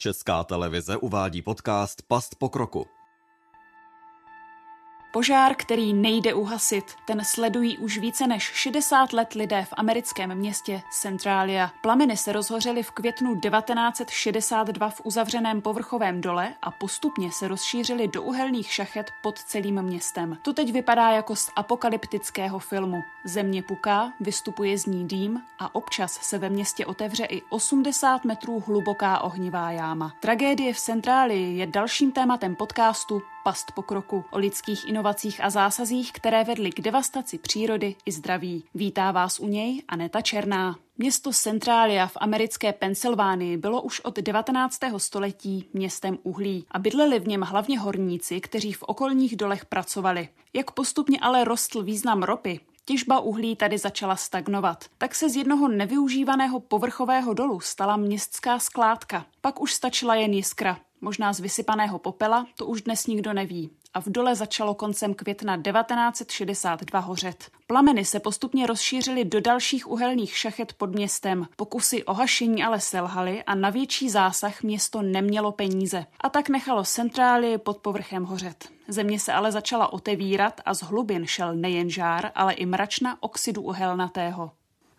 Česká televize uvádí podcast Past pokroku. Požár, který nejde uhasit, ten sledují už více než 60 let lidé v americkém městě Centralia. Plameny se rozhořely v květnu 1962 v uzavřeném povrchovém dole a postupně se rozšířily do uhelných šachet pod celým městem. To teď vypadá jako z apokalyptického filmu. Země puká, vystupuje z ní dým a občas se ve městě otevře i 80 metrů hluboká ohnivá jáma. Tragédie v Centrálii je dalším tématem podcastu past pokroku, o lidských inovacích a zásazích, které vedly k devastaci přírody i zdraví. Vítá vás u něj Aneta Černá. Město Centrália v americké Pensylvánii bylo už od 19. století městem uhlí a bydleli v něm hlavně horníci, kteří v okolních dolech pracovali. Jak postupně ale rostl význam ropy, Těžba uhlí tady začala stagnovat. Tak se z jednoho nevyužívaného povrchového dolu stala městská skládka. Pak už stačila jen jiskra. Možná z vysypaného popela, to už dnes nikdo neví. A v dole začalo koncem května 1962 hořet. Plameny se postupně rozšířily do dalších uhelných šachet pod městem. Pokusy o hašení ale selhaly a na větší zásah město nemělo peníze. A tak nechalo centrály pod povrchem hořet. Země se ale začala otevírat a z hlubin šel nejen žár, ale i mračna oxidu uhelnatého.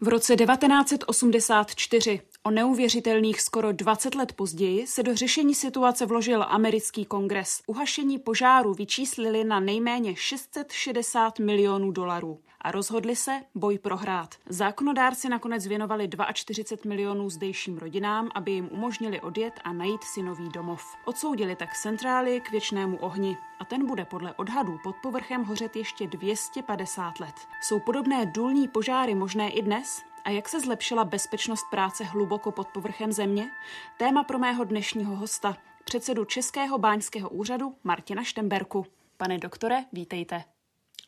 V roce 1984 O neuvěřitelných skoro 20 let později se do řešení situace vložil americký kongres. Uhašení požáru vyčíslili na nejméně 660 milionů dolarů a rozhodli se boj prohrát. Zákonodárci nakonec věnovali 42 milionů zdejším rodinám, aby jim umožnili odjet a najít si nový domov. Odsoudili tak centrály k věčnému ohni a ten bude podle odhadů pod povrchem hořet ještě 250 let. Jsou podobné důlní požáry možné i dnes? A jak se zlepšila bezpečnost práce hluboko pod povrchem země? Téma pro mého dnešního hosta, předsedu Českého báňského úřadu Martina Štemberku. Pane doktore, vítejte.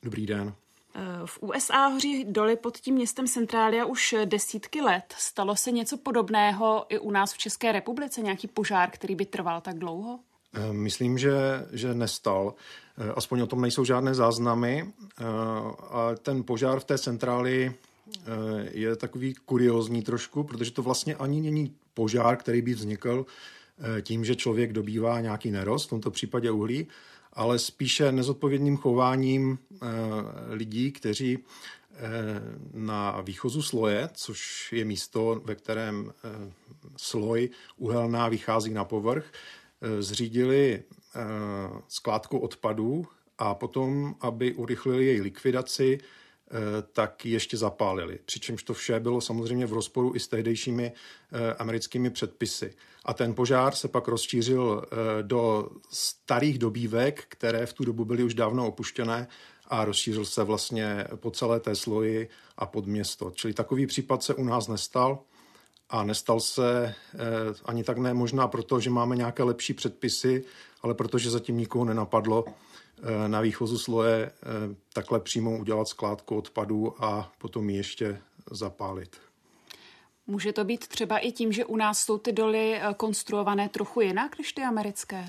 Dobrý den. Eh, v USA hoří doly pod tím městem Centrália už desítky let. Stalo se něco podobného i u nás v České republice? Nějaký požár, který by trval tak dlouho? Eh, myslím, že, že nestal. Eh, aspoň o tom nejsou žádné záznamy. A ten požár v té centráli je takový kuriozní trošku, protože to vlastně ani není požár, který by vznikl tím, že člověk dobývá nějaký nerost, v tomto případě uhlí, ale spíše nezodpovědným chováním eh, lidí, kteří eh, na výchozu sloje, což je místo, ve kterém eh, sloj uhelná vychází na povrch, zřídili skládku odpadů a potom, aby urychlili její likvidaci, Eh, tak ještě zapálili. Přičemž to vše bylo samozřejmě v rozporu i s tehdejšími eh, americkými předpisy. A ten požár se pak rozšířil eh, do starých dobývek, které v tu dobu byly už dávno opuštěné a rozšířil se vlastně po celé té sloji a pod město. Čili takový případ se u nás nestal a nestal se ani tak ne možná proto, že máme nějaké lepší předpisy, ale protože zatím nikoho nenapadlo, Eh, na výchozu sloje eh, takhle přímo udělat skládku odpadů a potom ji ještě zapálit. Může to být třeba i tím, že u nás jsou ty doly eh, konstruované trochu jinak než ty americké?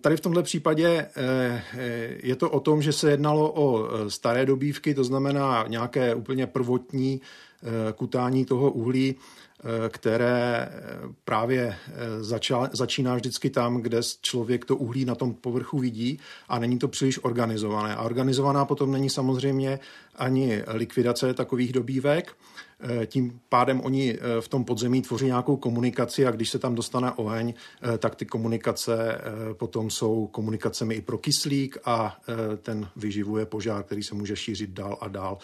Tady v tomhle případě je to o tom, že se jednalo o staré dobývky, to znamená nějaké úplně prvotní kutání toho uhlí, které právě začal, začíná vždycky tam, kde člověk to uhlí na tom povrchu vidí a není to příliš organizované. A organizovaná potom není samozřejmě ani likvidace takových dobývek, tím pádem oni v tom podzemí tvoří nějakou komunikaci a když se tam dostane oheň, tak ty komunikace potom jsou komunikacemi i pro kyslík a ten vyživuje požár, který se může šířit dál a dál.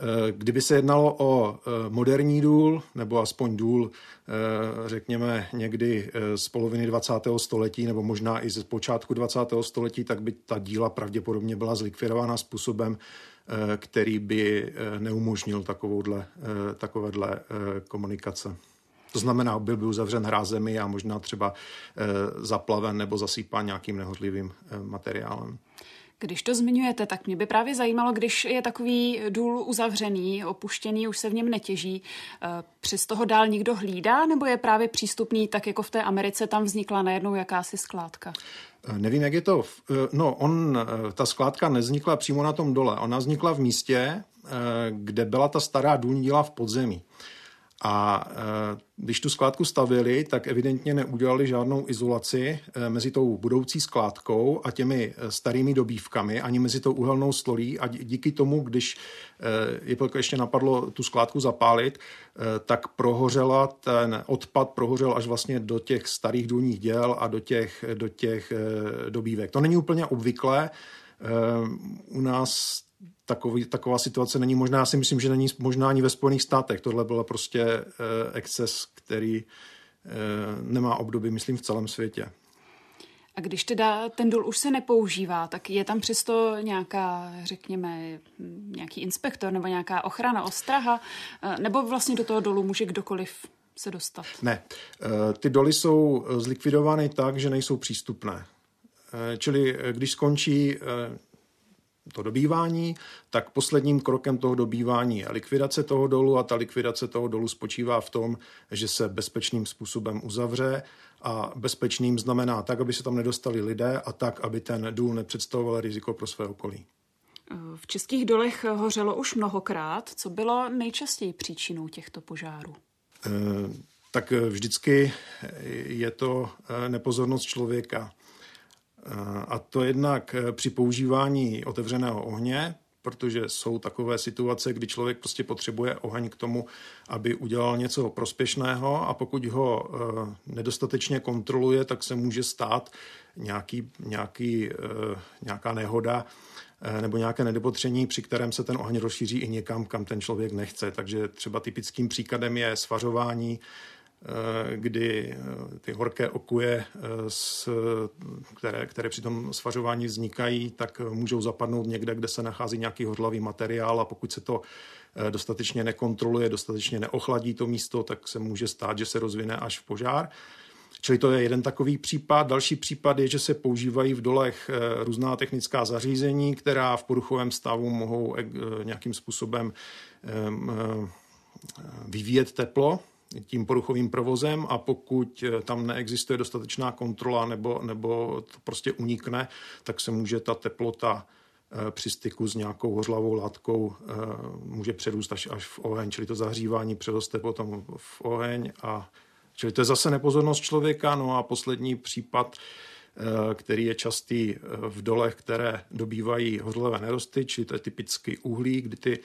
Eh, kdyby se jednalo o eh, moderní důl, nebo aspoň důl, eh, řekněme, někdy z poloviny 20. století, nebo možná i z počátku 20. století, tak by ta díla pravděpodobně byla zlikvidována způsobem, který by neumožnil takovouhle, takovéhle komunikace. To znamená, byl by uzavřen hrázemi a možná třeba zaplaven nebo zasypán nějakým nehodlivým materiálem. Když to zmiňujete, tak mě by právě zajímalo, když je takový důl uzavřený, opuštěný, už se v něm netěží, eh, přes toho dál nikdo hlídá, nebo je právě přístupný, tak jako v té Americe tam vznikla najednou jakási skládka? Eh, nevím, jak je to. Eh, no, on, ta skládka neznikla přímo na tom dole. Ona vznikla v místě, kde byla ta stará důlní díla v podzemí. A e, když tu skládku stavili, tak evidentně neudělali žádnou izolaci e, mezi tou budoucí skládkou a těmi e, starými dobývkami, ani mezi tou uhelnou stolí a díky tomu, když je ještě napadlo tu skládku zapálit, tak prohořela, ten odpad prohořel až vlastně do těch starých důlních děl a do těch, do těch dobývek. To není úplně obvyklé. U nás takový, taková situace není možná. Já si myslím, že není možná ani ve Spojených státech. Tohle byl prostě eh, exces, který eh, nemá obdoby, myslím, v celém světě. A když teda ten důl už se nepoužívá, tak je tam přesto nějaká, řekněme, nějaký inspektor nebo nějaká ochrana, ostraha, eh, nebo vlastně do toho dolu může kdokoliv se dostat? Ne. Ty doly jsou zlikvidovány tak, že nejsou přístupné. Čili když skončí to dobývání, tak posledním krokem toho dobývání je likvidace toho dolu a ta likvidace toho dolu spočívá v tom, že se bezpečným způsobem uzavře a bezpečným znamená tak, aby se tam nedostali lidé a tak, aby ten důl nepředstavoval riziko pro své okolí. V českých dolech hořelo už mnohokrát. Co bylo nejčastěji příčinou těchto požárů? E, tak vždycky je to e, nepozornost člověka. A to jednak eh, při používání otevřeného ohně, protože jsou takové situace, kdy člověk prostě potřebuje oheň k tomu, aby udělal něco prospěšného a pokud ho eh, nedostatečně kontroluje, tak se může stát nějaký, nějaký, eh, nějaká nehoda nebo nějaké nedopotření, při kterém se ten oheň rozšíří i někam, kam ten člověk nechce. Takže třeba typickým příkladem je svařování kdy eh, ty horké okuje, eh, které, které při tom svařování vznikají, tak můžou zapadnout někde, kde se nachází nějaký hodlavý materiál a pokud se to dostatečně nekontroluje, dostatečně neochladí to místo, tak se může stát, že se rozvine až v požár. Čili to je jeden takový případ. Další případ je, že se používají v dolech různá technická zařízení, která v poruchovém stavu mohou nějakým způsobem vyvíjet teplo tím poruchovým provozem a pokud eh, tam neexistuje dostatečná kontrola nebo, nebo to prostě unikne, tak se může ta teplota eh, při styku s nějakou hořlavou látkou eh, může přerůst až, až v oheň, čili to zahřívání přeroste potom v oheň a čili to je zase nepozornost člověka. No a poslední případ, který je častý v dolech, které dobývají hořlavé nerosty, čili to je typicky uhlí, kdy ty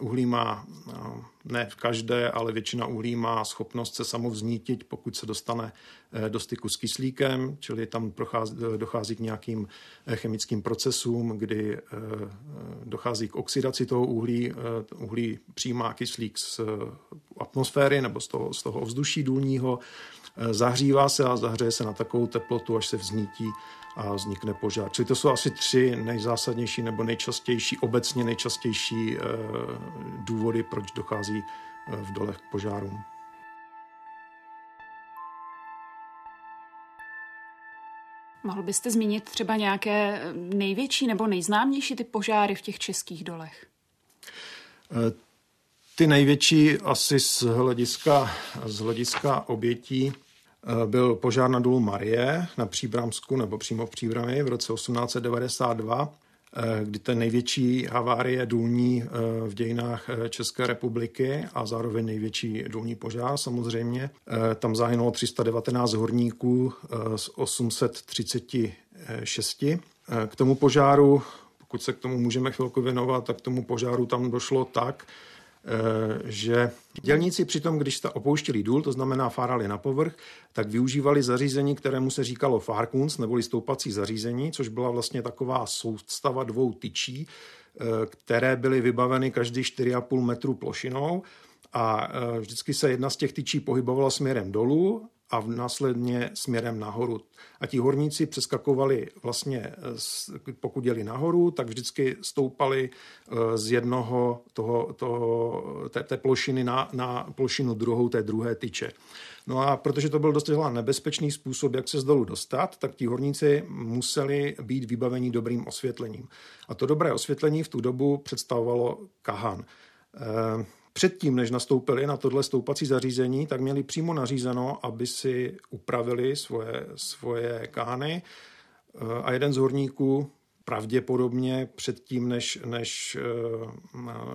uhlí má, no, ne v každé, ale většina uhlí má schopnost se samovznítit, pokud se dostane eh, do styku s kyslíkem, čili tam prochází, dochází k nějakým eh, chemickým procesům, kdy dochází k oxidaci toho uhlí. Uhlí přijímá kyslík z atmosféry nebo z toho, z toho ovzduší důlního, zahřívá se a zahřeje se na takovou teplotu, až se vznítí a vznikne požár. Čili to jsou asi tři nejzásadnější nebo nejčastější, obecně nejčastější eh, důvody, proč dochází eh, v dolech k požárům. Mohl byste zmínit třeba nějaké eh, největší nebo nejznámější ty požáry v těch českých dolech? Ty největší asi z hlediska, z hlediska obětí byl požár na důlu Marie na Příbramsku nebo přímo v Příbrami v roce 1892, eh, kdy ten největší havárie důlní eh, v dějinách České republiky a zároveň největší důlní požár samozřejmě. Tam zahynulo 319 horníků z 836. K tomu požáru, pokud se k tomu můžeme chvilku věnovat, tak k tomu požáru tam došlo tak, Eh, že dělníci přitom, když jste opouštili důl, to znamená fárali na povrch, tak využívali zařízení, kterému se říkalo Farkunz, neboli stoupací zařízení, což byla vlastně taková soustava dvou tyčí, eh, které byly vybaveny každý 4,5 metru plošinou. A eh, vždycky se jedna z těch tyčí pohybovala směrem dolů a následně směrem nahoru. A ti horníci přeskakovali vlastně, pokud jeli nahoru, tak vždycky stoupali eh, z jednoho toho, toho, té, té plošiny na, na plošinu druhou té druhé tyče. No a protože to byl dost nebezpečný způsob, jak se z dolu dostat, tak ti horníci museli být vybaveni dobrým osvětlením. A to dobré osvětlení v tu dobu představovalo kahan. Eh, předtím, než nastoupili na tohle stoupací zařízení, tak měli přímo nařízeno, aby si upravili svoje, svoje kány. A jeden z horníků pravděpodobně předtím, než, než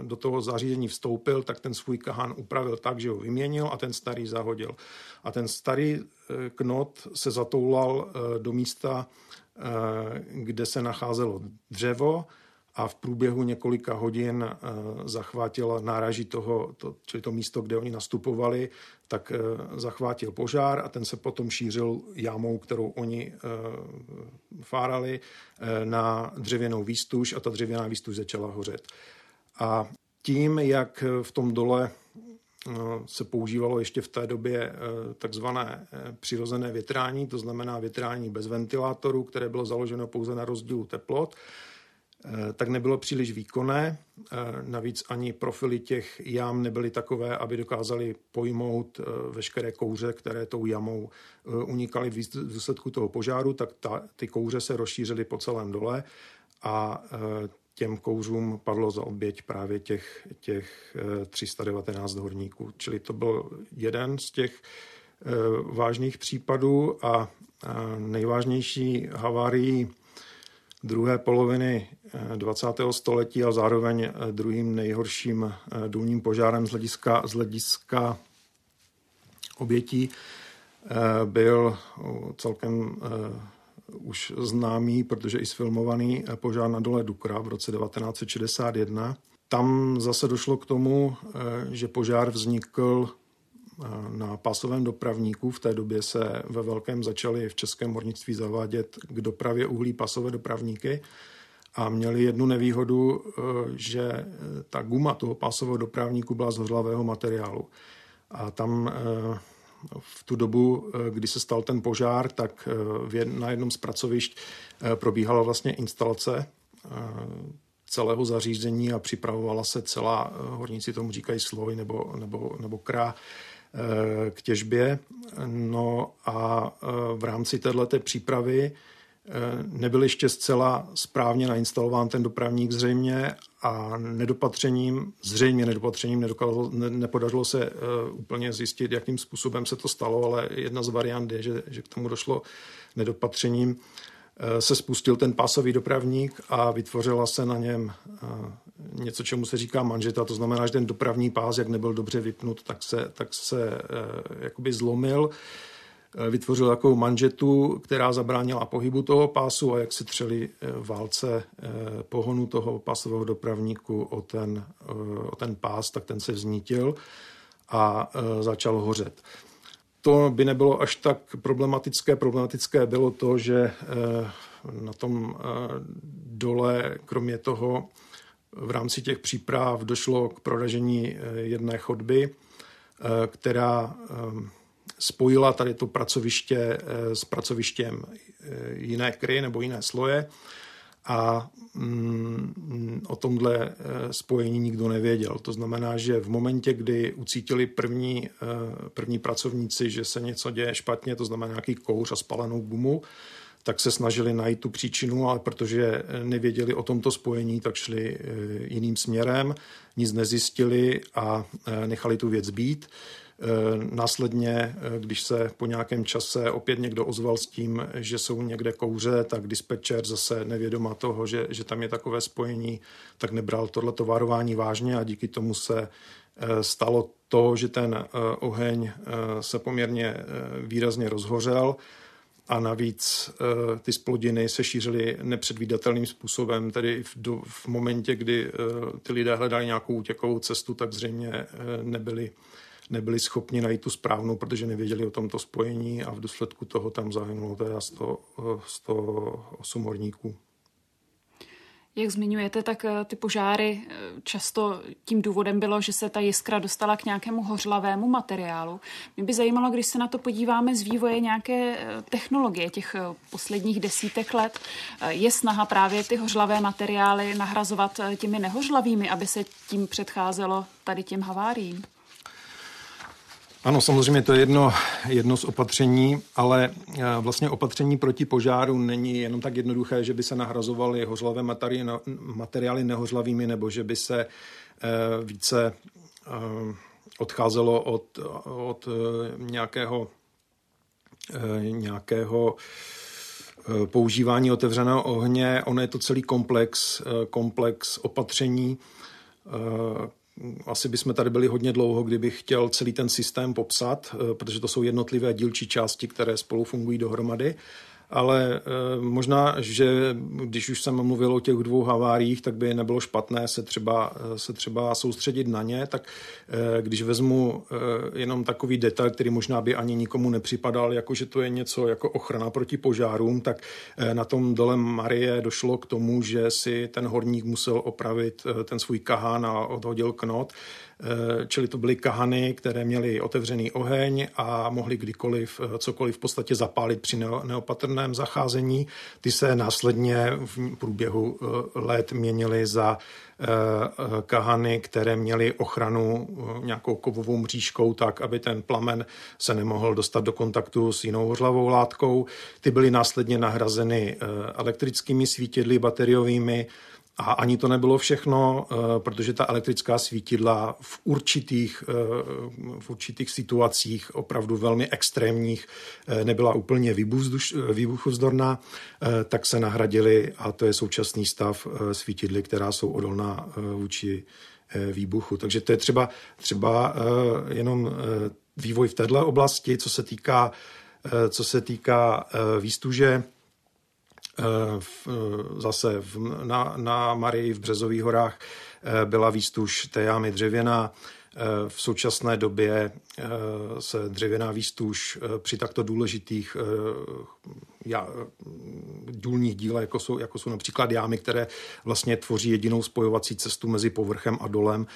do toho zařízení vstoupil, tak ten svůj kahán upravil tak, že ho vyměnil a ten starý zahodil. A ten starý knot se zatoulal do místa, kde se nacházelo dřevo a v průběhu několika hodin uh, zachvátila náraží toho, to, čili to místo, kde oni nastupovali, tak uh, zachvátil požár a ten se potom šířil jámou, kterou oni uh, fárali na dřevěnou výstuž a ta dřevěná výstuž začala hořet. A tím, jak v tom dole se používalo ještě v té době takzvané přirozené větrání, to znamená větrání bez ventilátoru, které bylo založeno pouze na rozdílu teplot, Eh, tak nebylo příliš výkonné. Eh, navíc ani profily těch jam nebyly takové, aby dokázali pojmout eh, veškeré kouře, které tou jamou unikaly v důsledku toho požáru, tak ta, ty kouře se rozšířily po celém dole a těm kouřům padlo za oběť právě těch, těch 319 horníků. Čili to byl jeden z těch vážných případů a nejvážnější havárií druhé poloviny 20. Eh, století a zároveň eh, druhým nejhorším eh, důlním požárem z hlediska, z hlediska obětí byl celkem už známý, protože i sfilmovaný požár na dole Dukra v roce 1961. Tam zase došlo k tomu, že požár vznikl na pásovém dopravníku. V té době se ve velkém začaly v českém hornictví zavádět k dopravě uhlí pasové dopravníky a měli jednu nevýhodu, e, že ta guma toho pásového dopravníku byla z hořlavého materiálu. A tam e, v tu dobu, kdy se stal ten požár, tak na jednom z pracovišť probíhala vlastně instalace celého zařízení a připravovala se celá, horníci tomu říkají sloj nebo, nebo, nebo krá, Eh, k těžbě. No a eh, v rámci této přípravy eh, nebyl ještě zcela správně nainstalován ten dopravník zřejmě a nedopatřením, zřejmě nedopatřením nedokázalo, ne, nepodařilo se úplně zjistit, jakým způsobem se to stalo, ale jedna z variant je, že, že k tomu došlo nedopatřením. Se spustil ten pásový dopravník a vytvořila se na něm něco, čemu se říká manžeta, to znamená, že ten dopravní pás, jak nebyl dobře vypnut, tak se, tak se eh, jakoby zlomil, eh, vytvořil takovou manžetu, která zabránila pohybu toho pásu a jak si třeli eh, válce pohonu toho pásového dopravníku o ten, o ten pás, tak ten se vznítil a začal hořet. To by nebylo až tak problematické. Problematické bylo to, že na tom dole, kromě toho, v rámci těch příprav došlo k proražení eh, jedné chodby, eh, která eh, spojila tady to pracoviště s pracovištěm jiné kry nebo jiné sloje a mm, o tomhle spojení nikdo nevěděl. To znamená, že v momentě, kdy ucítili první, první pracovníci, že se něco děje špatně, to znamená nějaký kouř a spalenou gumu, tak se snažili najít tu příčinu, ale protože nevěděli o tomto spojení, tak šli eh, jiným směrem, nic nezjistili a eh, nechali tu věc být. Eh, následně, když se po nějakém čase opět někdo ozval s tím, že jsou někde kouře, tak dispečer zase nevědoma toho, že, že tam je takové spojení, tak nebral tohleto varování vážně a díky tomu se stalo to, že ten oheň se poměrně výrazně rozhořel a navíc uh, ty splodiny se šířily nepředvídatelným způsobem, tedy v, do, v momentě, kdy uh, ty lidé hledali nějakou útěkovou cestu, tak zřejmě uh, nebyli, nebyli schopni najít tu správnou, protože nevěděli o tomto spojení a v důsledku toho tam zahynulo teda 100, 108 horníků. Jak zmiňujete, tak eh, ty požáry eh, často tím důvodem bylo, že se ta jiskra dostala k nějakému hořlavému materiálu. Mě by zajímalo, když se na to podíváme z vývoje nějaké eh, technologie těch posledních desítek let, je snaha právě ty hořlavé materiály nahrazovat těmi nehořlavými, aby se tím předcházelo tady těm haváriím? Ano, samozřejmě to je jedno, jedno z opatření, ale eh, vlastně opatření proti požáru není jenom tak jednoduché, že by se nahrazovaly hořlavé materiály nehořlavými nebo že by se eh, více eh, odcházelo od, od nějakého, nějakého používání otevřeného ohně, ono je to celý komplex, komplex opatření, asi bychom tady byli hodně dlouho, kdybych chtěl celý ten systém popsat, protože to jsou jednotlivé dílčí části, které spolu fungují dohromady ale eh, možná, že když už jsem mluvil o těch dvou haváriích, tak by nebylo špatné se třeba, eh, se třeba soustředit na ně, tak eh, když vezmu jenom takový detail, který možná by ani nikomu nepřipadal, jako že to je něco jako ochrana proti požárům, tak na tom dole Marie došlo k tomu, že si ten horník musel opravit ten svůj kahán a odhodil knot, čili to byly kahany, které měly otevřený oheň a mohly kdykoliv eh, cokoliv v podstatě zapálit při neopatrném zacházení. Ty se následně v průběhu eh, let měnily za kahany, které měly ochranu nějakou kovovou mřížkou tak, aby ten plamen se nemohl dostat do kontaktu s jinou hořlavou látkou. Ty byly následně nahrazeny elektrickými svítidly bateriovými, a ani to nebylo všechno, eh, protože ta elektrická svítidla v určitých, eh, v určitých situacích, opravdu velmi extrémních, eh, nebyla úplně výbuchozdorná, tak se nahradili, a to je současný stav, svítidly, která jsou odolná vůči výbuchu. Takže to je třeba, třeba jenom vývoj v této oblasti, co se týká, co se týká výstuže v, eh, zase v, na, na Marii v Březových horách eh, byla výstuž té jámy dřevěná. V současné době se dřevěná výstuž při takto důležitých důlních dílech, jako jsou, jako jsou například jámy, které vlastně tvoří jedinou spojovací cestu mezi povrchem a dolem,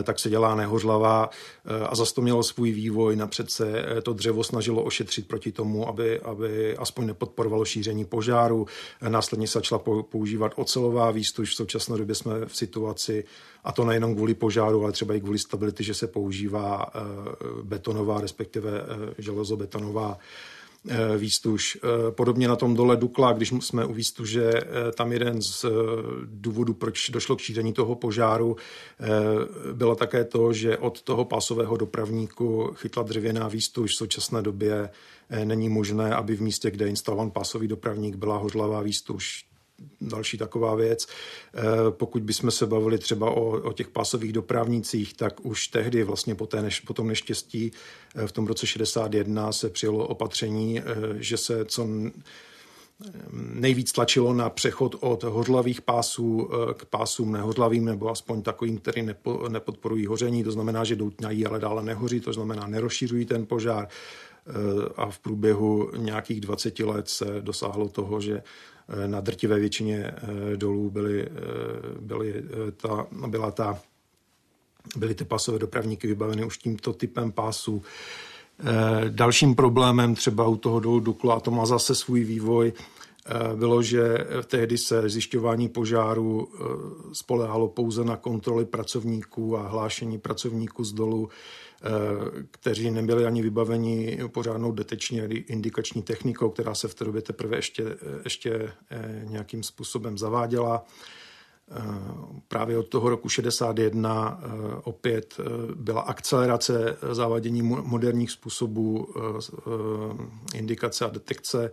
eh, tak se dělá nehořlavá eh, a zase to mělo svůj vývoj. Napřed se eh, to dřevo snažilo ošetřit proti tomu, aby, aby aspoň nepodporovalo šíření požáru. Následně se začala používat ocelová výstuž. V současné době jsme v situaci, a to nejenom kvůli požáru, ale třeba i kvůli stability, že se používá betonová, respektive železobetonová Eh, výstuž. Eh, podobně na tom dole Dukla, když jsme u výstuže, eh, tam jeden z důvodů, proč došlo k šíření toho požáru, bylo také to, že od toho pásového dopravníku chytla dřevěná výstuž. V současné době není možné, aby v místě, kde je instalovan pásový dopravník, byla hořlavá výstuž další taková věc. Eh, pokud bychom se bavili třeba o, o těch pásových dopravnících, tak už tehdy vlastně po, té než, po tom neštěstí eh, v tom roce 61 se přijalo opatření, eh, že se co nejvíc tlačilo na přechod od hořlavých pásů k pásům nehořlavým, nebo aspoň takovým, který nepo, nepodporují hoření. To znamená, že doutňají, ale dále nehoří, to znamená nerozšiřují ten požár. A v průběhu nějakých 20 let se dosáhlo toho, že na drtivé většině eh, dolů byly, eh, byly ta, byla ta, byly ty pasové dopravníky vybaveny už tímto typem pásů. Dalším problémem třeba u toho dolu Dukla, a to má zase svůj vývoj, bylo, že tehdy se zjišťování požáru spolehalo pouze na kontroly pracovníků a hlášení pracovníků z dolu Eh, kteří nebyli ani vybaveni pořádnou deteční indikační technikou, která se v té době teprve ještě, ještě eh, nějakým způsobem zaváděla. Eh, právě od toho roku 61 opět byla akcelerace zavádění moderních způsobů indikace a detekce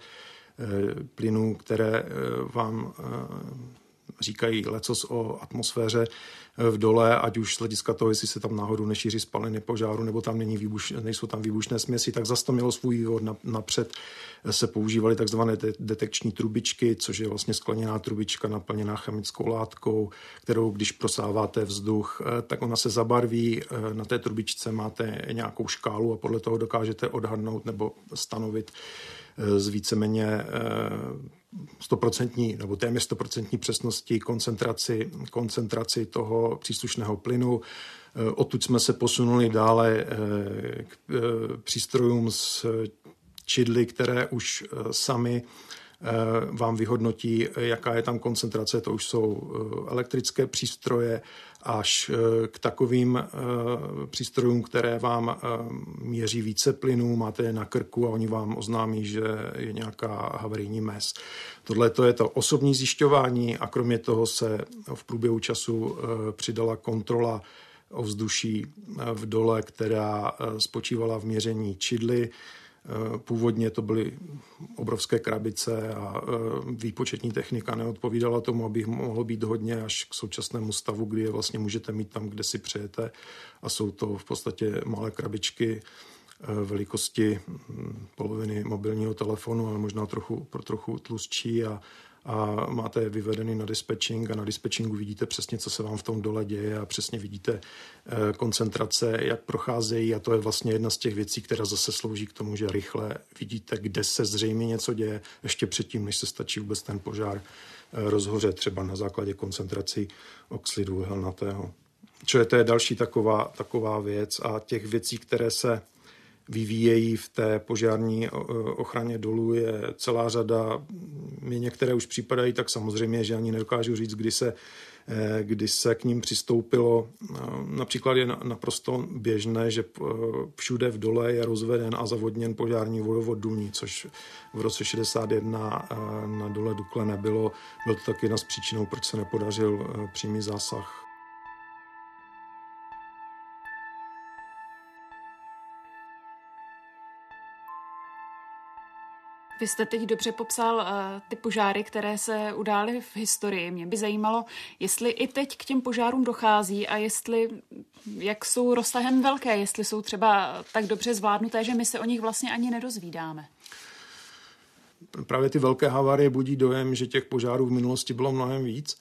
plynů, které vám říkají lecos o atmosféře v dole, ať už z hlediska toho, jestli se tam náhodou nešíří spaliny požáru, nebo tam není výbuš, nejsou tam výbušné směsi, tak zase to mělo svůj vývod. Napřed se používaly takzvané detekční trubičky, což je vlastně skleněná trubička naplněná chemickou látkou, kterou když prosáváte vzduch, eh, tak ona se zabarví. Eh, na té trubičce máte nějakou škálu a podle toho dokážete odhadnout nebo stanovit eh, z víceméně stoprocentní nebo téměř stoprocentní přesnosti koncentraci, koncentraci toho příslušného plynu. Eh, odtud jsme se posunuli dále eh, k eh, přístrojům s čidly, které už sami vám vyhodnotí, jaká je tam koncentrace. To už jsou elektrické přístroje až eh, k takovým eh, přístrojům, které vám eh, měří více plynů, máte je na krku a oni vám oznámí, že je nějaká havarijní mes. Tohle to je to osobní zjišťování a kromě toho se v průběhu času přidala kontrola ovzduší v dole, která spočívala v měření čidly, Původně to byly obrovské krabice a výpočetní technika neodpovídala tomu, aby mohlo být hodně až k současnému stavu, kdy je vlastně můžete mít tam, kde si přejete. A jsou to v podstatě malé krabičky velikosti hm, poloviny mobilního telefonu, ale možná trochu, pro trochu tlustší a, a máte vyvedený na dispatching a na dispatchingu vidíte přesně, co se vám v tom dole děje a přesně vidíte eh, koncentrace, jak procházejí a to je vlastně jedna z těch věcí, která zase slouží k tomu, že rychle vidíte, kde se zřejmě něco děje ještě předtím, než se stačí vůbec ten požár eh, rozhořet třeba na základě koncentrací oxidu uhelnatého. Čo je to je další taková, taková věc a těch věcí, které se vyvíjejí v té požární ochraně dolů je celá řada. Mě některé už připadají tak samozřejmě, že ani nedokážu říct, kdy se, eh, kdy se k ním přistoupilo. Eh, například je naprosto běžné, že eh, všude v dole je rozveden a zavodněn požární vodovod důlní, což v roce 61 na dole Dukle nebylo. Byl to taky jedna z příčinou, proč se nepodařil přímý zásah Vy jste teď dobře popsal uh, ty požáry, které se udály v historii. Mě by zajímalo, jestli i teď k těm požárům dochází a jestli, jak jsou rozsahem velké, jestli jsou třeba tak dobře zvládnuté, že my se o nich vlastně ani nedozvídáme. Právě ty velké havárie budí dojem, že těch požárů v minulosti bylo mnohem víc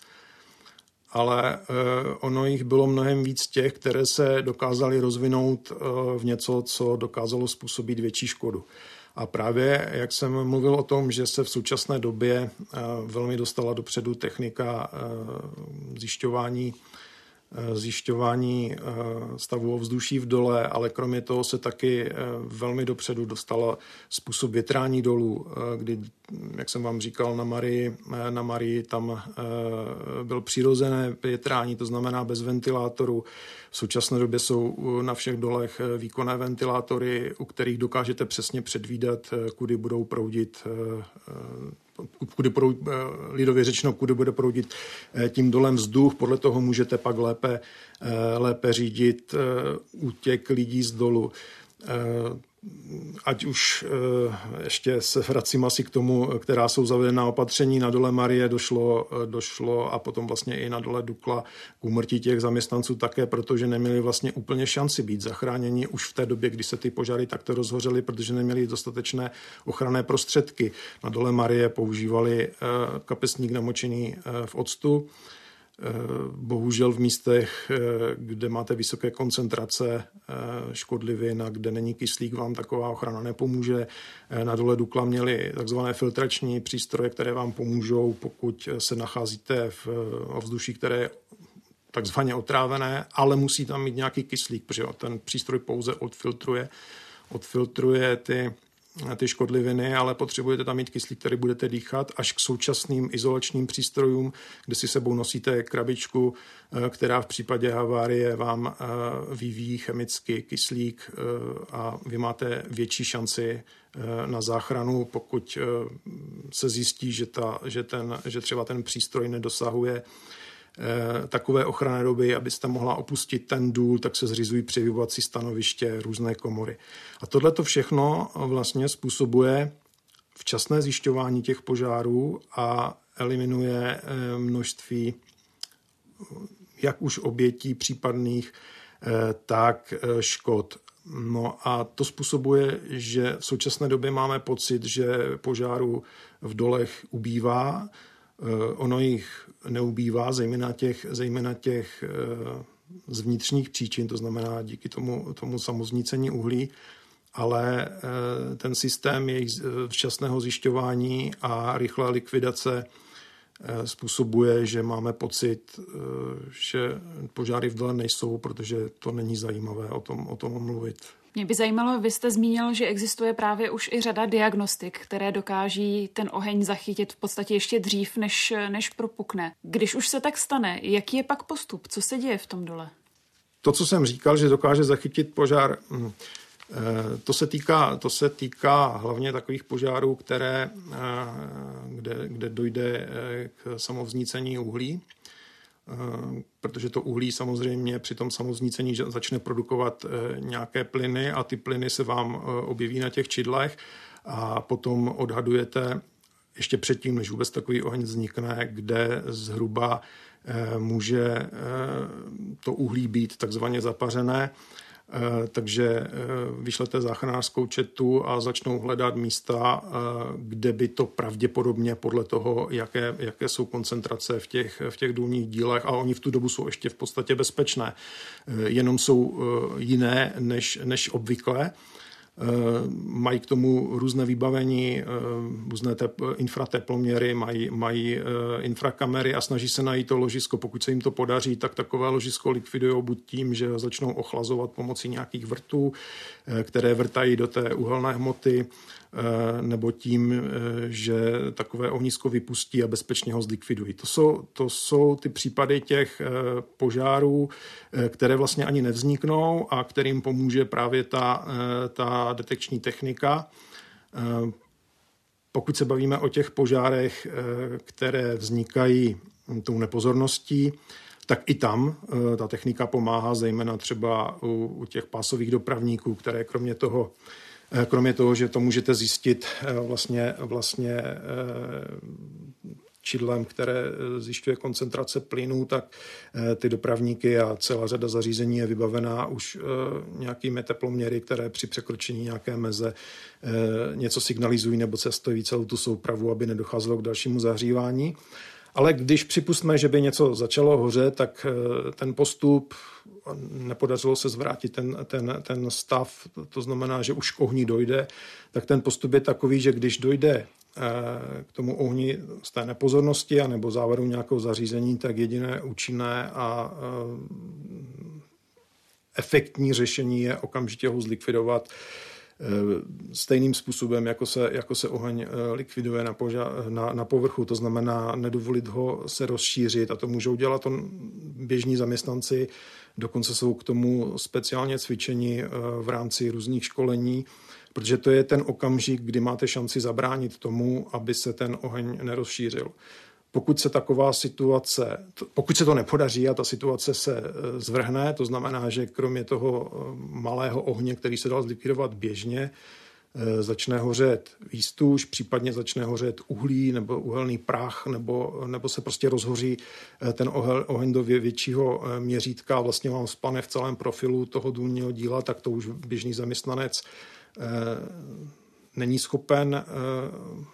ale uh, ono jich bylo mnohem víc těch, které se dokázaly rozvinout uh, v něco, co dokázalo způsobit větší škodu. A právě, jak jsem mluvil o tom, že se v současné době eh, velmi dostala dopředu technika eh, zjišťování zjišťování eh, stavu ovzduší v dole, ale kromě toho se taky eh, velmi dopředu dostala způsob větrání dolů, kdy, jak jsem vám říkal, na Marii, na Marii tam byl přirozené větrání, to znamená bez ventilátoru. V současné době jsou na všech dolech výkonné ventilátory, u kterých dokážete přesně předvídat, kudy budou proudit kudy proud, eh, lidově řečeno, kudy bude proudit eh, tím dolem vzduch. Podle toho můžete pak lépe, eh, lépe řídit útěk lidí z dolu ať už eh, ještě se vracím asi k tomu, která jsou zavedená opatření na dole Marie, došlo, eh, došlo a potom vlastně i na dole Dukla k úmrtí těch zaměstnanců také, protože neměli vlastně úplně šanci být zachráněni už v té době, kdy se ty požáry takto rozhořely, protože neměli dostatečné ochranné prostředky. Na dole Marie používali eh, kapesník namočený v octu, bohužel v místech, eh, kde máte vysoké koncentrace eh, škodlivin a kde není kyslík, vám taková ochrana nepomůže. Na dole Dukla měli takzvané filtrační přístroje, které vám pomůžou, pokud se nacházíte v ovzduší, které je takzvaně otrávené, ale musí tam mít nějaký kyslík, protože ten přístroj pouze odfiltruje, odfiltruje ty ty škodliviny, ale potřebujete tam mít kyslík, který budete dýchat, až k současným izolačním přístrojům, kde si sebou nosíte krabičku, eh, která v případě havárie vám eh, vyvíjí chemicky kyslík eh, a vy máte větší šanci na záchranu, pokud se zjistí, že, ta, že, ten, že třeba ten přístroj nedosahuje takové ochranné doby, abyste mohla opustit ten důl, tak se zřizují převyvovací stanoviště, různé komory. A tohle to všechno vlastně způsobuje včasné zjišťování těch požárů a eliminuje eh, množství jak už obětí případných, eh, tak škod. No a to způsobuje, že v současné době máme pocit, že požáru v dolech ubývá, Eh, ono jich neubývá, zejména těch, zejména těch eh, z vnitřních příčin, to znamená díky tomu, tomu samoznícení uhlí, ale eh, ten systém jejich včasného zjišťování a rychlé likvidace způsobuje, že máme pocit, že požáry v dole nejsou, protože to není zajímavé o tom, o tom mluvit. Mě by zajímalo, vy jste zmínil, že existuje právě už i řada diagnostik, které dokáží ten oheň zachytit v podstatě ještě dřív, než, než propukne. Když už se tak stane, jaký je pak postup? Co se děje v tom dole? To, co jsem říkal, že dokáže zachytit požár, hm, eh, to se týká, to se týká hlavně takových požárů, které, eh, kde, kde dojde eh, k samovznícení uhlí. Protože to uhlí samozřejmě při tom samoznícení začne produkovat nějaké plyny a ty plyny se vám objeví na těch čidlech a potom odhadujete ještě předtím, než vůbec takový oheň vznikne, kde zhruba může to uhlí být takzvaně zapařené. Eh, takže eh, vyšlete záchranářskou četu a začnou hledat místa, eh, kde by to pravděpodobně podle toho, jaké, jaké jsou koncentrace v těch, v těch důlních dílech a oni v tu dobu jsou ještě v podstatě bezpečné. Jenom jsou jiné než, než obvykle. Eh, mají k tomu různé vybavení, eh, různé tep- infrateploměry, mají, mají eh, infrakamery a snaží se najít to ložisko. Pokud se jim to podaří, tak takové ložisko likvidují buď tím, že začnou ochlazovat pomocí nějakých vrtů, které vrtají do té uhelné hmoty, nebo tím, eh, že takové ohnisko vypustí a bezpečně ho zlikvidují. To jsou, to jsou ty případy těch eh, požárů, které vlastně ani nevzniknou a kterým pomůže právě ta, ta detekční technika. Pokud se bavíme o těch požárech, které vznikají tou nepozorností, tak i tam ta technika pomáhá, zejména třeba u, u těch pásových dopravníků, které kromě toho Eh, kromě toho, že to můžete zjistit eh, vlastně, vlastně eh, čidlem, které zjišťuje koncentrace plynů, tak ty dopravníky a celá řada zařízení je vybavená už nějakými teploměry, které při překročení nějaké meze něco signalizují nebo cestují celou tu soupravu, aby nedocházelo k dalšímu zahřívání. Ale když připustíme, že by něco začalo hořet, tak ten postup nepodařilo se zvrátit ten, ten, ten stav, to znamená, že už k ohni dojde, tak ten postup je takový, že když dojde eh, k tomu ohni z té nepozornosti a nebo závodu nějakého zařízení, tak jediné účinné a eh, efektní řešení je okamžitě ho zlikvidovat. eh, stejným způsobem, jako se, jako se oheň likviduje na, poža, na, na povrchu. To znamená nedovolit ho se rozšířit a to můžou dělat on běžní zaměstnanci Dokonce jsou k tomu speciálně cvičení eh, v rámci různých školení, protože to je ten okamžik, kdy máte šanci zabránit tomu, aby se ten oheň nerozšířil. Pokud se taková situace, pokud se to nepodaří a ta situace se eh, zvrhne, to znamená, že kromě toho eh, malého ohně, který se dal zlikvidovat běžně, Eh, začne hořet výstuž, případně začne hořet uhlí nebo uhelný prach, nebo, nebo se prostě rozhoří ten ohel, oheň do většího měřítka vlastně vám spane v celém profilu toho důlního díla, tak to už běžný zaměstnanec není schopen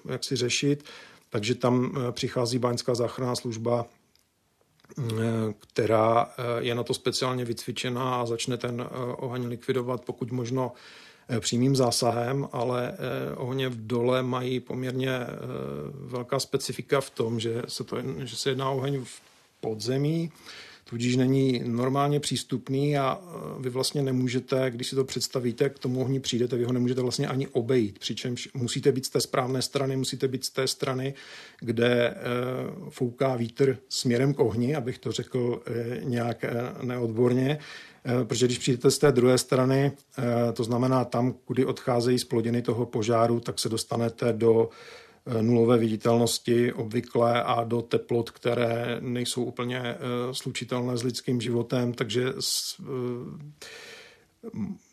jak si řešit. Takže tam přichází báňská záchranná služba, která je na to speciálně vycvičená a začne ten oheň likvidovat pokud možno Eh, přímým zásahem, ale eh, ohně v dole mají poměrně eh, velká specifika v tom, že se, to, že se jedná oheň v podzemí, tudíž není normálně přístupný a vy vlastně nemůžete, když si to představíte, k tomu ohni přijdete, vy ho nemůžete vlastně ani obejít, přičemž musíte být z té správné strany, musíte být z té strany, kde fouká vítr směrem k ohni, abych to řekl nějak neodborně, protože když přijdete z té druhé strany, to znamená tam, kudy odcházejí splodiny toho požáru, tak se dostanete do nulové viditelnosti obvykle a do teplot, které nejsou úplně slučitelné s lidským životem, takže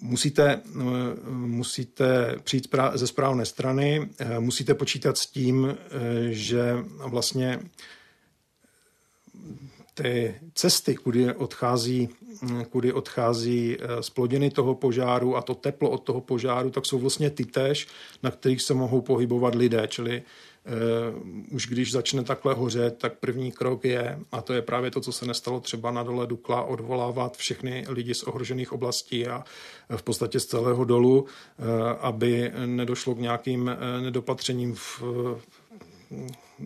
musíte, musíte přijít ze správné strany, musíte počítat s tím, že vlastně ty cesty, kudy odchází, kudy odchází splodiny eh, toho požáru a to teplo od toho požáru, tak jsou vlastně ty tež, na kterých se mohou pohybovat lidé. Čili uh, už když začne takhle hořet, tak první krok je, a to je právě to, co se nestalo třeba na dole Dukla, odvolávat všechny lidi z ohrožených oblastí a v podstatě z celého dolu, uh, aby nedošlo k nějakým nedopatřením v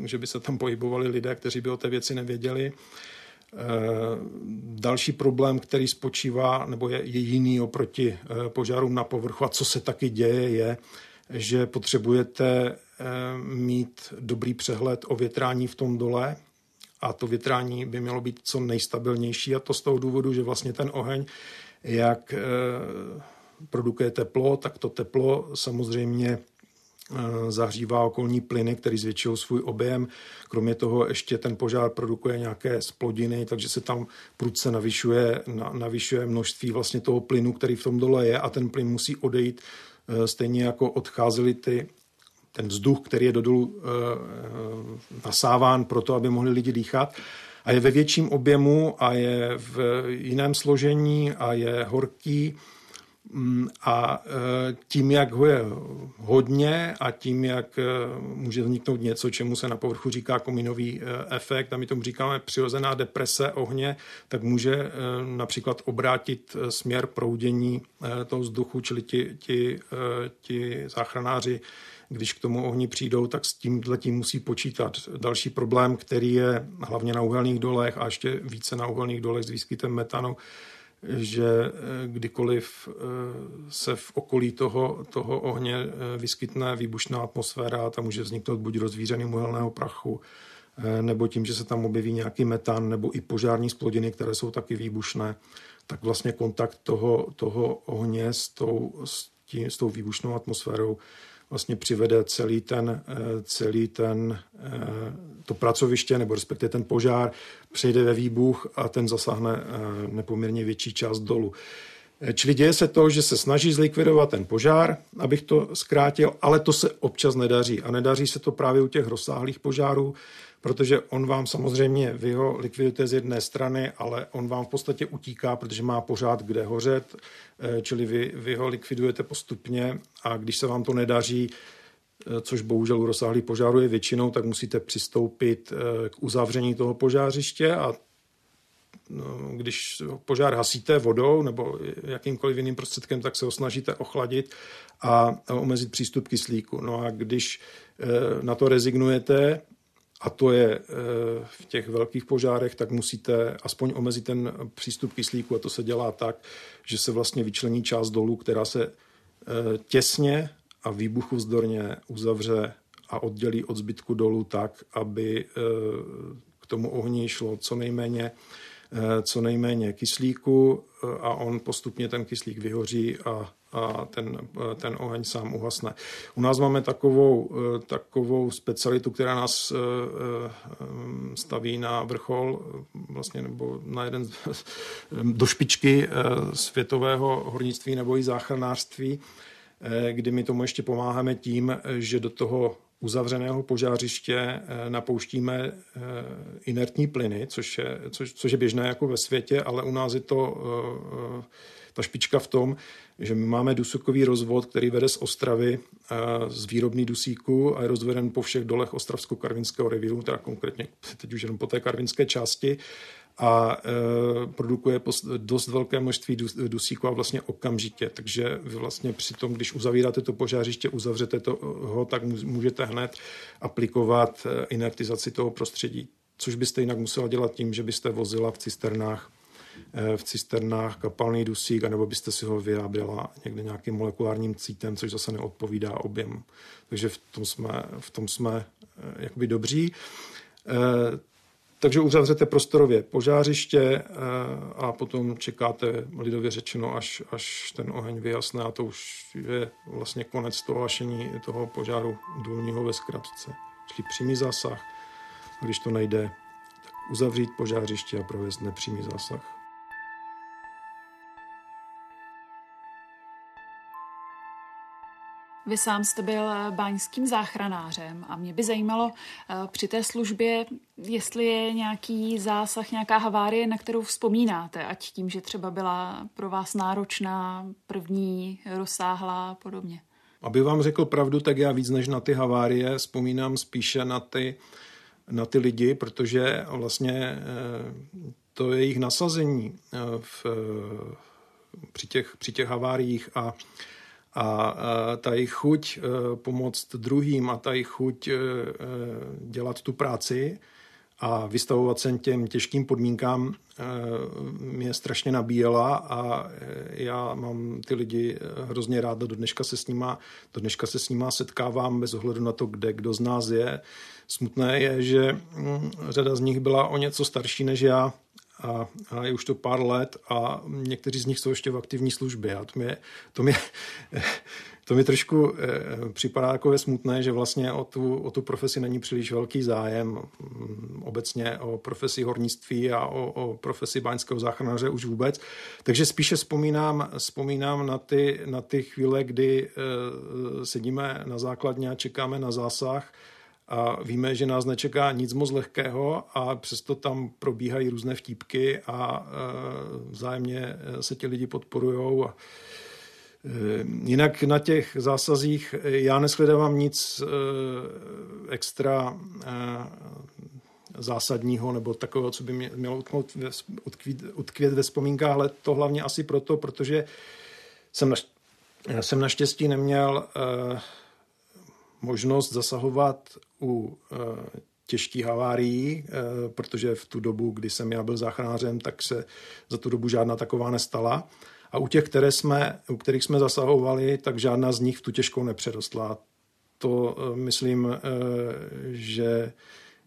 že by se tam pohybovali lidé, kteří by o té věci nevěděli. Eh, další problém, který spočívá, nebo je, je jiný oproti eh, požárům na povrchu a co se taky děje, je, že potřebujete eh, mít dobrý přehled o větrání v tom dole. A to větrání by mělo být co nejstabilnější. A to z toho důvodu, že vlastně ten oheň, jak produkuje teplo, tak to teplo samozřejmě zahřívá okolní plyny, který zvětšují svůj objem. Kromě toho ještě ten požár produkuje nějaké splodiny, takže se tam prudce navyšuje, navyšuje množství vlastně toho plynu, který v tom dole je a ten plyn musí odejít stejně jako odcházely ty ten vzduch, který je do dolu nasáván pro to, aby mohli lidi dýchat a je ve větším objemu a je v jiném složení a je horký a e, tím, jak ho je hodně a tím, jak e, může vzniknout něco, čemu se na povrchu říká kominový e, efekt a my tomu říkáme přirozená deprese ohně, tak může například obrátit směr proudění toho vzduchu, čili ti, ti, ti záchranáři když k tomu ohni přijdou, tak s tímhle tím musí počítat. Další problém, který je hlavně na uhelných dolech a ještě více na uhelných dolech s výskytem metanu, že eh, kdykoliv eh, se v okolí toho, toho ohně eh, vyskytne výbušná atmosféra, tam může vzniknout buď rozvířený uhelného prachu, nebo tím, že se tam objeví nějaký metan, nebo i požární splodiny, které jsou taky výbušné, tak vlastně kontakt toho, toho ohně s tou, s, tím, s tou výbušnou atmosférou vlastně přivede celý ten, eh, celý ten eh, to pracoviště, nebo respektive ten požár, přejde ve výbuch a ten zasáhne eh, nepoměrně větší část dolu. Čili děje se to, že se snaží zlikvidovat ten požár, abych to zkrátil, ale to se občas nedaří. A nedaří se to právě u těch rozsáhlých požárů, protože on vám samozřejmě, vy ho likvidujete z jedné strany, ale on vám v podstatě utíká, protože má pořád kde hořet, eh, čili vy, vy ho likvidujete postupně a když se vám to nedaří, eh, což bohužel u rozsáhlých požáru je většinou, tak musíte přistoupit eh, k uzavření toho požářiště a když požár hasíte vodou nebo jakýmkoliv jiným prostředkem, tak se ho snažíte ochladit a omezit přístup kyslíku. No a když na to rezignujete, a to je eh, v těch velkých požárech, tak musíte aspoň omezit ten přístup kyslíku a to se dělá tak, že se vlastně vyčlení část dolů, která se eh, těsně a výbuchu vzdorně uzavře a oddělí od zbytku dolů tak, aby eh, k tomu ohni šlo co nejméně, co nejméně kyslíku a on postupně ten kyslík vyhoří a a ten, ten oheň sám uhasne. U nás máme takovou, takovou specialitu, která nás eh, eh, staví na vrchol, vlastně nebo na jeden do špičky eh, světového hornictví nebo i záchranářství, kdy my tomu ještě pomáháme tím, že do toho uzavřeného požářiště napouštíme inertní plyny, což je, což, což je běžné jako ve světě, ale u nás je to ta špička v tom, že my máme dusikový rozvod, který vede z Ostravy eh, z výrobní dusíku a je rozveden po všech dolech Ostravsko-Karvinského revíru, teda konkrétně teď už jenom po té karvinské části a e, produkuje dost velké množství dusíku a vlastně okamžitě. Takže vy vlastně při tom, když uzavíráte to požářiště, uzavřete to, ho, tak můžete hned aplikovat eh, inertizaci toho prostředí. Což byste jinak musela dělat tím, že byste vozila v cisternách Eh, v cisternách kapalný dusík, anebo byste si ho vyráběla někde nějakým molekulárním cítem, což zase neodpovídá objem. Takže v tom jsme, v tom jsme eh, jakoby dobří. Eh, takže uzavřete prostorově požářiště a potom čekáte, lidově řečeno, až, až ten oheň vyjasne a to už je vlastně konec toho hašení toho požáru důlního ve zkratce. Čili přímý zásah, když to nejde, tak uzavřít požářiště a provést nepřímý zásah. Vy sám jste byl eh, báňským záchranářem a mě by zajímalo eh, při té službě, jestli je nějaký zásah, nějaká havárie, na kterou vzpomínáte, ať tím, že třeba byla pro vás náročná, první, rozsáhlá a podobně. Aby vám řekl pravdu, tak já víc než na ty havárie vzpomínám spíše na ty, na ty lidi, protože vlastně eh, to je jejich nasazení v, při, těch, při těch haváriích a a ta jejich chuť e, pomoct druhým a ta jejich chuť e, e, dělat tu práci a vystavovat se těm těžkým podmínkám mě strašně nabíjela a já mám ty lidi hrozně rád do dneška se s nima, do dneška se s nima setkávám bez ohledu na to, kde kdo z nás je. Smutné je, že mm, řada z nich byla o něco starší než já, a, a je už to pár let a někteří z nich jsou ještě v aktivní službě. A to mě, to to mi trošku eh, připadá takové smutné, že vlastně o tu, o tu profesi není příliš velký zájem. Mm, obecně o profesi hornictví a o, o profesi báňského záchranáře už vůbec. Takže spíše vzpomínám, vzpomínám na, ty, na ty chvíle, kdy eh, sedíme na základně a čekáme na zásah a víme, že nás nečeká nic moc lehkého a přesto tam probíhají různé vtípky a eh, vzájemně se ti lidi podporují Eh, jinak na těch zásazích já neshledávám nic extra zásadního nebo takového, co by mě mělo utknout, utkvět, utkvět ve vzpomínkách, ale to hlavně asi proto, protože jsem, naš, jsem naštěstí neměl možnost zasahovat u těžkých havárií, protože v tu dobu, kdy jsem já byl záchranářem, tak se za tu dobu žádná taková nestala. A u těch, které jsme, u kterých jsme zasahovali, tak žádná z nich v tu těžkou nepřerostla. To eh, myslím, eh, že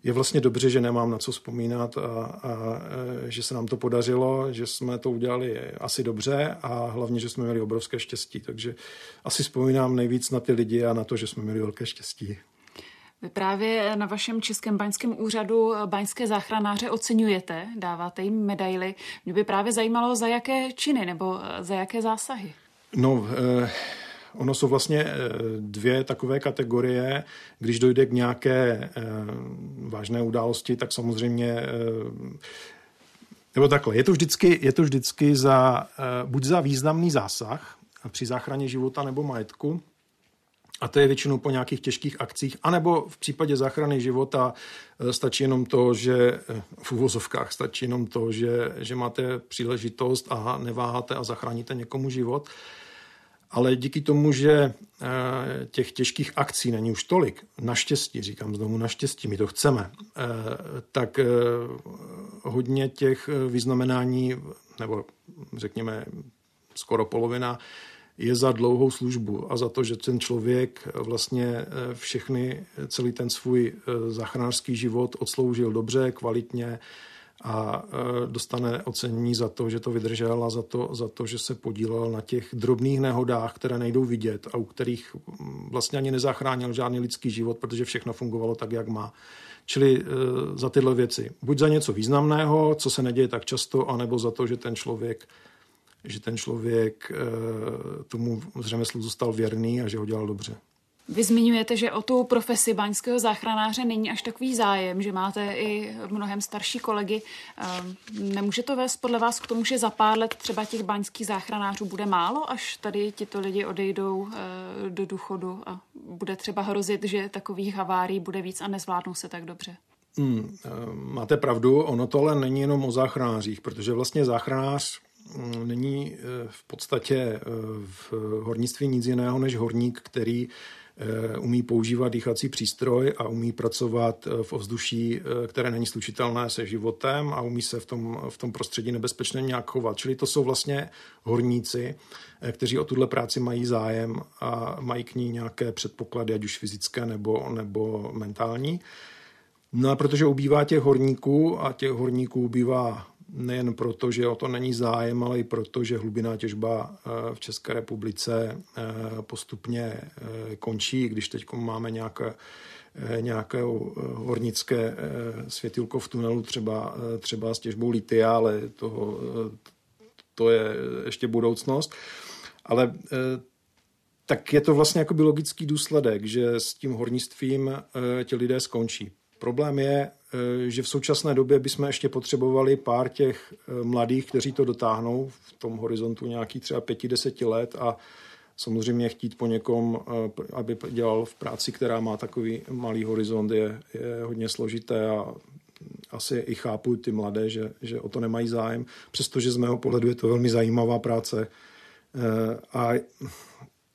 je vlastně dobře, že nemám na co vzpomínat a, a eh, že se nám to podařilo, že jsme to udělali asi dobře a hlavně, že jsme měli obrovské štěstí. Takže asi vzpomínám nejvíc na ty lidi a na to, že jsme měli velké štěstí. Vy právě na vašem Českém baňském úřadu baňské záchranáře oceňujete, dáváte jim medaily. Mě by právě zajímalo, za jaké činy nebo eh, za jaké zásahy. No, eh, ono jsou vlastně eh, dvě takové kategorie. Když dojde k nějaké eh, vážné události, tak samozřejmě eh, nebo takhle, je to vždycky, je to vždycky za, buď za významný zásah při záchraně života nebo majetku, a to je většinou po nějakých těžkých akcích, anebo v případě záchrany života stačí jenom to, že v uvozovkách stačí jenom to, že, že máte příležitost a neváháte a zachráníte někomu život. Ale díky tomu, že eh, těch těžkých akcí není už tolik, naštěstí, říkám znovu naštěstí, my to chceme, tak hodně těch vyznamenání, nebo řekněme skoro polovina, je za dlouhou službu a za to, že ten člověk vlastně eh, všechny, celý ten svůj eh, záchranářský život odsloužil dobře, kvalitně a eh, dostane ocenění za to, že to vydržel a za to, za to, že se podílel na těch drobných nehodách, které nejdou vidět a u kterých mm, vlastně ani nezachránil žádný lidský život, protože všechno fungovalo tak, jak má. Čili za tyhle věci. Buď za něco významného, co se neděje tak často, anebo za to, že ten člověk že ten člověk eh, tomu řemeslu zůstal věrný a že ho dělal dobře. Vy zmiňujete, že o tu profesi baňského záchranáře není až takový zájem, že máte i mnohem starší kolegy. Ehm, nemůže to vést podle vás k tomu, že za pár let třeba těch baňských záchranářů bude málo, až tady tito lidi odejdou eh, do důchodu a bude třeba hrozit, že takových havárií bude víc a nezvládnou se tak dobře? Hmm, eh, máte pravdu, ono to ale není jenom o záchranářích, protože vlastně záchranář Mm, není eh, v podstatě v hornictví nic jiného než horník, který umí používat dýchací přístroj a umí pracovat v ovzduší, které není slučitelné se životem a umí se v tom, v tom prostředí nebezpečně nějak chovat. Čili to jsou vlastně horníci, kteří o tuhle práci mají zájem a mají k ní nějaké předpoklady, ať už fyzické nebo, nebo mentální. No a protože ubývá těch horníků a těch horníků ubývá nejen proto, že o to není zájem, ale i proto, že hlubiná těžba eh, v České republice eh, postupně eh, končí, když teď máme nějaké nějaké hornické světilko v tunelu, třeba, třeba s těžbou litia, ale toho, to je ještě budoucnost. Ale tak je to vlastně jako logický důsledek, že s tím hornictvím ti lidé skončí. Problém je, že v současné době bychom ještě potřebovali pár těch eh, mladých, kteří to dotáhnou v tom horizontu nějakých třeba pěti, deseti let a samozřejmě chtít po někom, eh, aby dělal v práci, která má takový malý horizont, je, je hodně složité a asi i chápu ty mladé, že, že o to nemají zájem, přestože z mého pohledu je to velmi zajímavá práce. A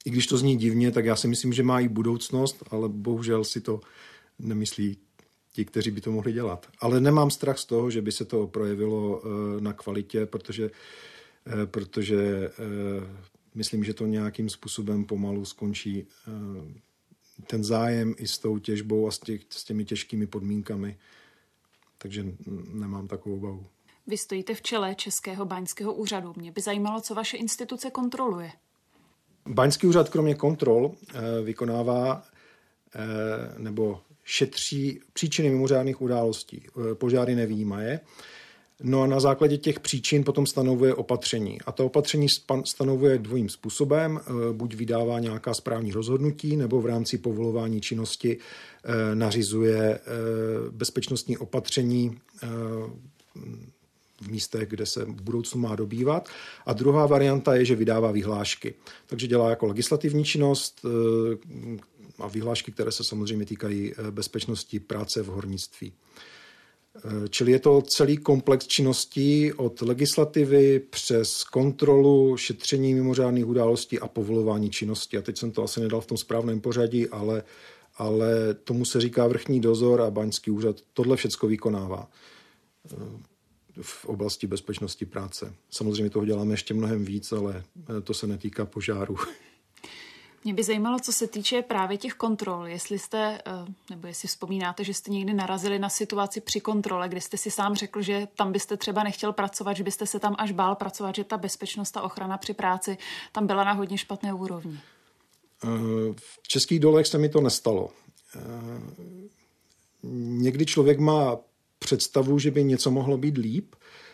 i když to zní divně, tak já si myslím, že má i budoucnost, ale bohužel si to nemyslí ti, kteří by to mohli dělat. Ale nemám strach z toho, že by se to projevilo eh, na kvalitě, protože, eh, protože eh, myslím, že to nějakým způsobem pomalu skončí ten zájem i s tou těžbou a s, těmi těžkými podmínkami. Takže nemám takovou obavu. Vy stojíte v čele Českého báňského úřadu. Mě by zajímalo, co vaše instituce kontroluje. Baňský úřad kromě kontrol vykonává nebo šetří příčiny mimořádných událostí, požáry nevýjímaje. No a na základě těch příčin potom stanovuje opatření. A to opatření stanovuje dvojím způsobem. Buď vydává nějaká správní rozhodnutí, nebo v rámci povolování činnosti nařizuje bezpečnostní opatření v místech, kde se v budoucnu má dobývat. A druhá varianta je, že vydává vyhlášky. Takže dělá jako legislativní činnost a vyhlášky, které se samozřejmě týkají eh, bezpečnosti práce v hornictví. Eh, čili je to celý komplex činností od legislativy přes kontrolu, šetření mimořádných událostí a povolování činnosti. A teď jsem to asi nedal v tom správném pořadí, ale, ale tomu se říká vrchní dozor a baňský úřad tohle všecko vykonává v oblasti bezpečnosti práce. Samozřejmě toho děláme ještě mnohem víc, ale eh, to se netýká požáru. Mě by zajímalo, co se týče právě těch kontrol. Jestli jste, eh, nebo jestli vzpomínáte, že jste někdy narazili na situaci při kontrole, kdy jste si sám řekl, že tam byste třeba nechtěl pracovat, že byste se tam až bál pracovat, že ta bezpečnost a ochrana při práci tam byla na hodně špatné úrovni. Eh, v českých dolech se mi to nestalo. Někdy člověk má představu, že by něco mohlo být líp, eh,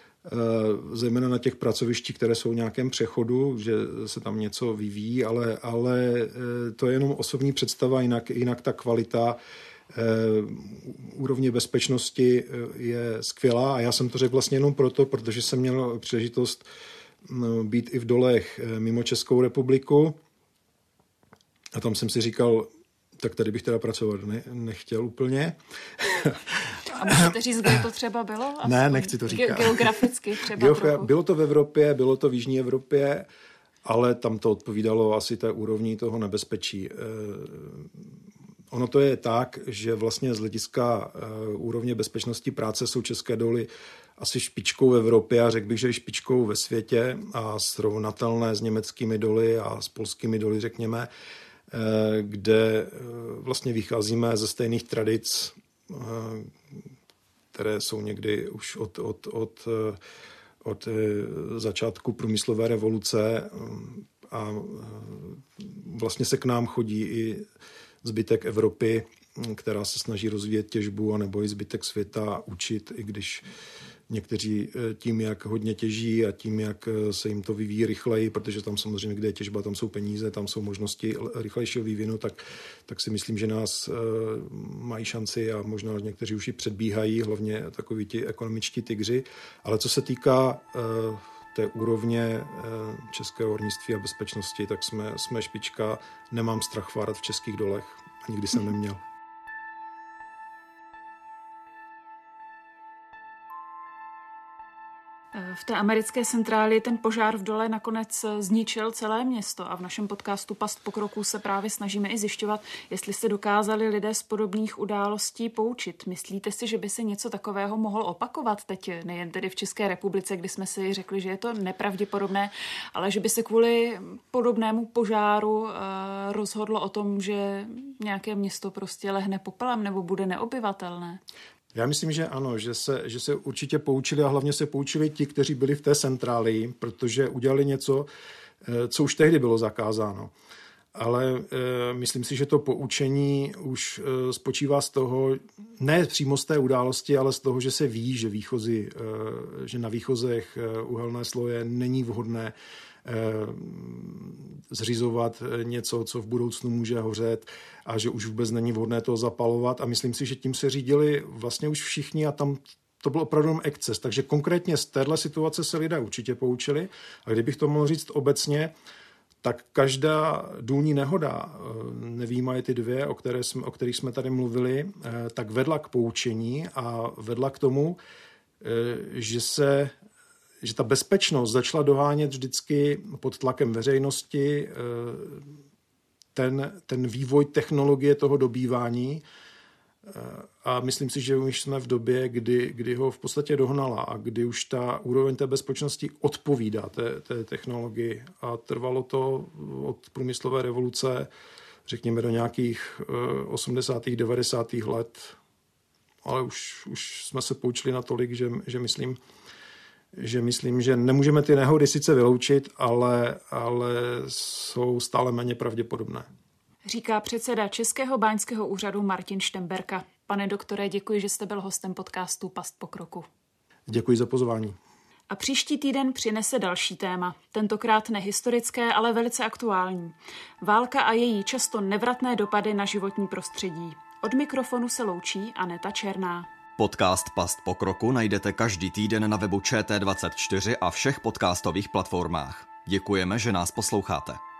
zejména na těch pracovištích, které jsou v nějakém přechodu, že se tam něco vyvíjí, ale, ale eh, to je jenom osobní představa, jinak, jinak ta kvalita eh, úrovně bezpečnosti je skvělá a já jsem to řekl vlastně jenom proto, protože jsem měl příležitost no, být i v dolech mimo Českou republiku a tam jsem si říkal, tak tady bych teda pracovat ne, nechtěl úplně. A můžete říct, kde to třeba bylo? Aspoň ne, nechci to říkat. Geograficky třeba Geogra- Bylo to v Evropě, bylo to v Jižní Evropě, ale tam to odpovídalo asi té úrovni toho nebezpečí. Eh, ono to je tak, že vlastně z hlediska eh, úrovně bezpečnosti práce jsou české doly asi špičkou v Evropě a řekl bych, že i špičkou ve světě a srovnatelné s německými doly a s polskými doly, řekněme. Eh, kde vlastně vycházíme ze stejných tradic, které jsou někdy už od, od, od, od začátku průmyslové revoluce a vlastně se k nám chodí i zbytek Evropy, která se snaží rozvíjet těžbu, anebo i zbytek světa učit, i když Někteří eh, tím, jak hodně těží a tím, jak eh, se jim to vyvíjí rychleji, protože tam samozřejmě, kde je těžba, tam jsou peníze, tam jsou možnosti rychlejšího vývinu, tak, tak si myslím, že nás uh, mají šanci a možná někteří už ji předbíhají, hlavně takoví ti ekonomičtí tygři. Ale co se týká té úrovně českého hornictví a bezpečnosti, tak jsme, jsme špička. Nemám strach várat v českých dolech a nikdy jsem neměl. V té americké centráli ten požár v dole nakonec zničil celé město a v našem podcastu Past pokroku se právě snažíme i zjišťovat, jestli se dokázali lidé z podobných událostí poučit. Myslíte si, že by se něco takového mohlo opakovat teď, nejen tedy v České republice, kdy jsme si řekli, že je to nepravděpodobné, ale že by se kvůli podobnému požáru eh, rozhodlo o tom, že nějaké město prostě lehne popelem nebo bude neobyvatelné? Já myslím, že ano, že se, že se určitě poučili a hlavně se poučili ti, kteří byli v té centráli, protože udělali něco, eh, co už tehdy bylo zakázáno. Ale e, myslím si, že to poučení už e, spočívá z toho, ne přímo z té události, ale z toho, že se ví, že, výchozy, e, že na výchozech e, uhelné sloje není vhodné zřizovat eh, něco, co v budoucnu může hořet a že už vůbec není vhodné to zapalovat. A myslím si, že tím se řídili vlastně už všichni a tam to byl opravdu exces. Takže konkrétně z téhle situace se lidé určitě poučili. A kdybych to mohl říct obecně, tak každá důlní nehoda, eh, nevýjímají ty dvě, o, které jsme, o kterých jsme tady mluvili, tak vedla k poučení a vedla k tomu, že se že ta bezpečnost začala dohánět vždycky pod tlakem veřejnosti eh, ten, ten vývoj technologie toho dobývání eh, a myslím si, že už jsme v době, kdy, kdy ho v podstatě dohnala a kdy už ta úroveň té bezpečnosti odpovídá té, té technologii. A trvalo to od průmyslové revoluce, řekněme, do nějakých 80. Eh, 90. let. Ale už, už jsme se poučili natolik, že, že myslím, že myslím, že nemůžeme ty nehody sice vyloučit, ale, ale jsou stále méně pravděpodobné. Říká předseda Českého báňského úřadu Martin Štemberka. Pane doktore, děkuji, že jste byl hostem podcastu Past pokroku. Děkuji za pozvání. A příští týden přinese další téma, tentokrát nehistorické, ale velice aktuální. Válka a její často nevratné dopady na životní prostředí. Od mikrofonu se loučí Aneta Černá. Podcast Past pokroku najdete každý týden na webu ČT24 a všech podcastových platformách. Děkujeme, že nás posloucháte.